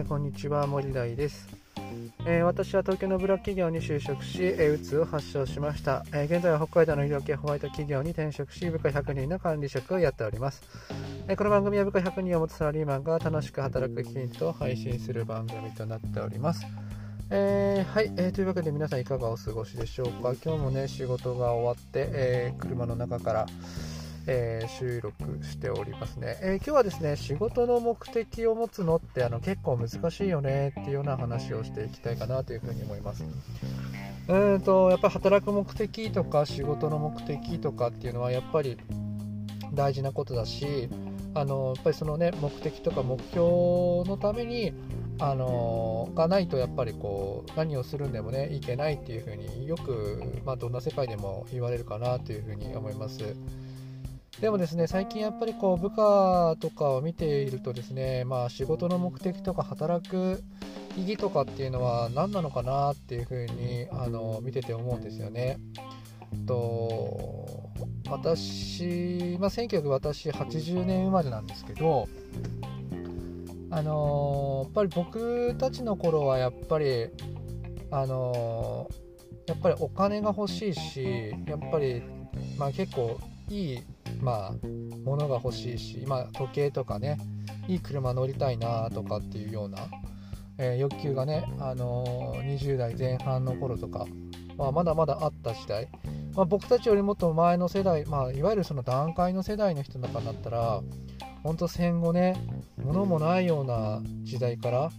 えー、こんにちは森大です、えー、私は東京のブラック企業に就職し、えー、うつを発症しました、え現在は北海道の医療系ホワイト企業に転職し部下100人の管理職をやっております、えこの番組は部下100人を持つサラリーマンが楽しく働くヒントを配信する番組となっております。えー、はい、えー、というわけで皆さんいかがお過ごしでしょうか。今日もね仕事が終わって、え車の中からえー、収録しておりますね、えー、今日はですね仕事の目的を持つのってあの結構難しいよねっていうような話をしていきたいかなというふうに思いますうんとやっぱり働く目的とか仕事の目的とかっていうのはやっぱり大事なことだしあのやっぱりそのね目的とか目標のためにあのがないとやっぱりこう何をするんでもねいけないっていうふうによく、まあ、どんな世界でも言われるかなというふうに思います。でもですね最近やっぱりこう部下とかを見ているとですねまあ仕事の目的とか働く意義とかっていうのは何なのかなっていうふうにあの見てて思うんですよね。と私、まあ、1980年生まれなんですけどあのやっぱり僕たちの頃はやっぱりあのやっぱりお金が欲しいしやっぱり、まあ、結構いいまあ物が欲しいし、まあ、時計とかねいい車乗りたいなとかっていうような、えー、欲求がね、あのー、20代前半の頃とか、まあ、まだまだあった時代、まあ、僕たちよりもっと前の世代、まあ、いわゆるその段階の世代の人の中になったら本当戦後ね物もないような時代から、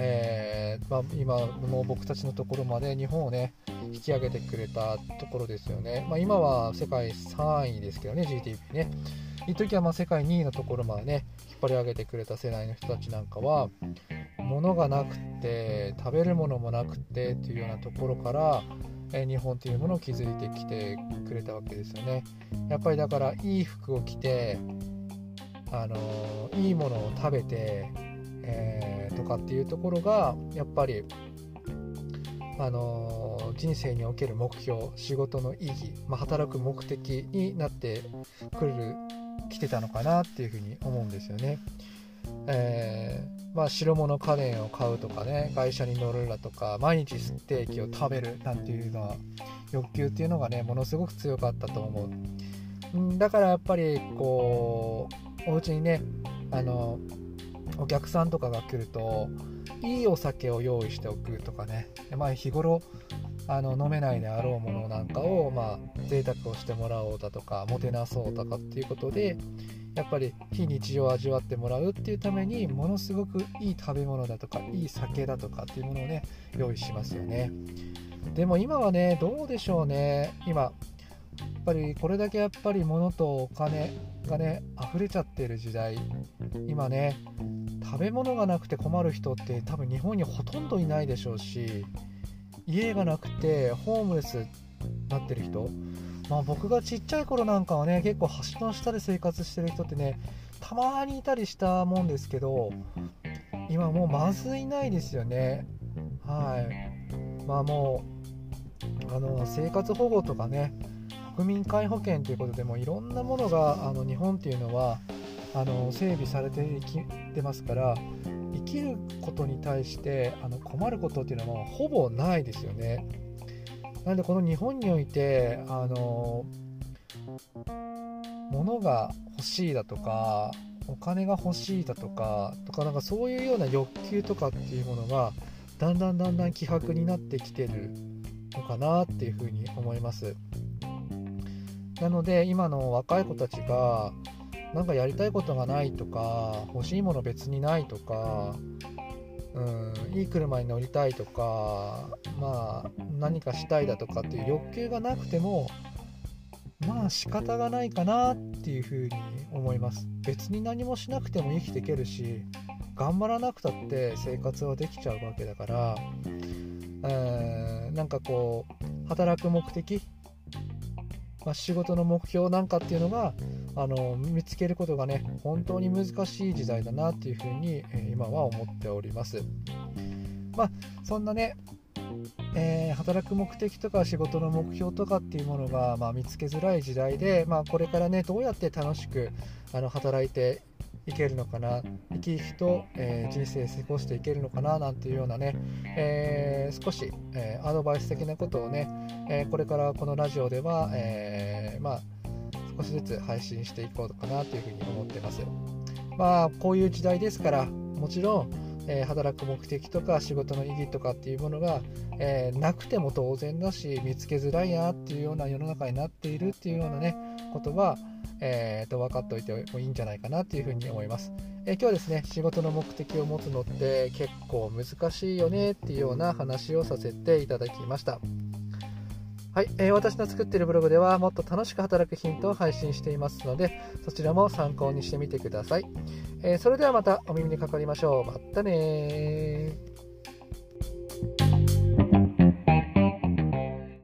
えー、まあ、今の僕たちのところまで日本をね引き上げてくれたところですよね。まあ、今は世界3位ですけどね、GDP ね。一時はま世界2位のところまでね、引っ張り上げてくれた世代の人たちなんかは、物がなくて、食べるものもなくてっていうようなところから、え日本というものを築いてきてくれたわけですよね。やっぱりだから、いい服を着て、あのいいものを食べて、えー、とかっていうところがやっぱりあの人生における目標仕事の意義、まあ、働く目的になってくる来てたのかなっていうふうに思うんですよね。えー、まあ、白物家電を買うとかね会社に乗るだとか毎日ステーキを食べるなんていうのは欲求っていうのがねものすごく強かったと思う。だからやっぱりこうお家にねあのお客さんとかが来るといいお酒を用意しておくとかね、まあ、日頃あの飲めないであろうものなんかを、まあ、贅沢をしてもらおうだとかもてなそうとかっていうことでやっぱり非日常を味わってもらうっていうためにものすごくいい食べ物だとかいい酒だとかっていうものをね用意しますよね。でも今はねどうでしょうね。今ぱりこれだけやっぱり物とお金がね溢れちゃってる時代。今ね食べ物がなくて困る人って多分日本にほとんどいないでしょうし家がなくてホームレスになってる人。まあ僕がちっちゃい頃なんかはね結構橋の下で生活してる人ってねたまにいたりしたもんですけど今もうまずいないですよね。はい。まあもうあの生活保護とかね国民皆保険ということでもいろんなものがあの日本っていうのはあの整備されてきてますから生きることに対してあの困ることっていうのはほぼないですよね。なのでこの日本においてあの物が欲しいだとかお金が欲しいだとかとかなんかそういうような欲求とかっていうものがだんだんだんだん希薄になってきてるのかなっていうふうに思います。なので今の若い子たちがなんかやりたいことがないとか欲しいもの別にないとかうんいい車に乗りたいとかまあ何かしたいだとかっていう欲求がなくてもまあ仕方がないかなっていうふうに思います。別に何もしなくても生きていけるし頑張らなくたって生活はできちゃうわけだから、えー、なんかこう働く目的まあ、仕事の目標なんかっていうのがあの見つけることがね本当に難しい時代だなっていうふうに、え今は思っております。まあそんなねえー、働く目的とか仕事の目標とかっていうものが、まあ、見つけづらい時代で、まあ、これからねどうやって楽しくあの働いていけるのかな？生き生きと、えー、人生過ごしていけるのかな？なんていうようなね、えー、少し、えアドバイス的なことをね、えこれからこのラジオでは、えまあ、少しずつ配信していこうかなというふうに思ってます。まあこういう時代ですからもちろん、え、働く目的とか仕事の意義とかっていうものが、えー、なくても当然だし見つけづらいなっていうような世の中になっているっていうようなねことは、えー、と分かっておいてもいいんじゃないかなっていうふうに思います、え今日はですね仕事の目的を持つのって結構難しいよねっていうような話をさせていただきました。はい、えー、私の作っているブログではもっと楽しく働くヒントを配信していますのでそちらも参考にしてみてください、えー、それではまたお耳にかかりましょう。またね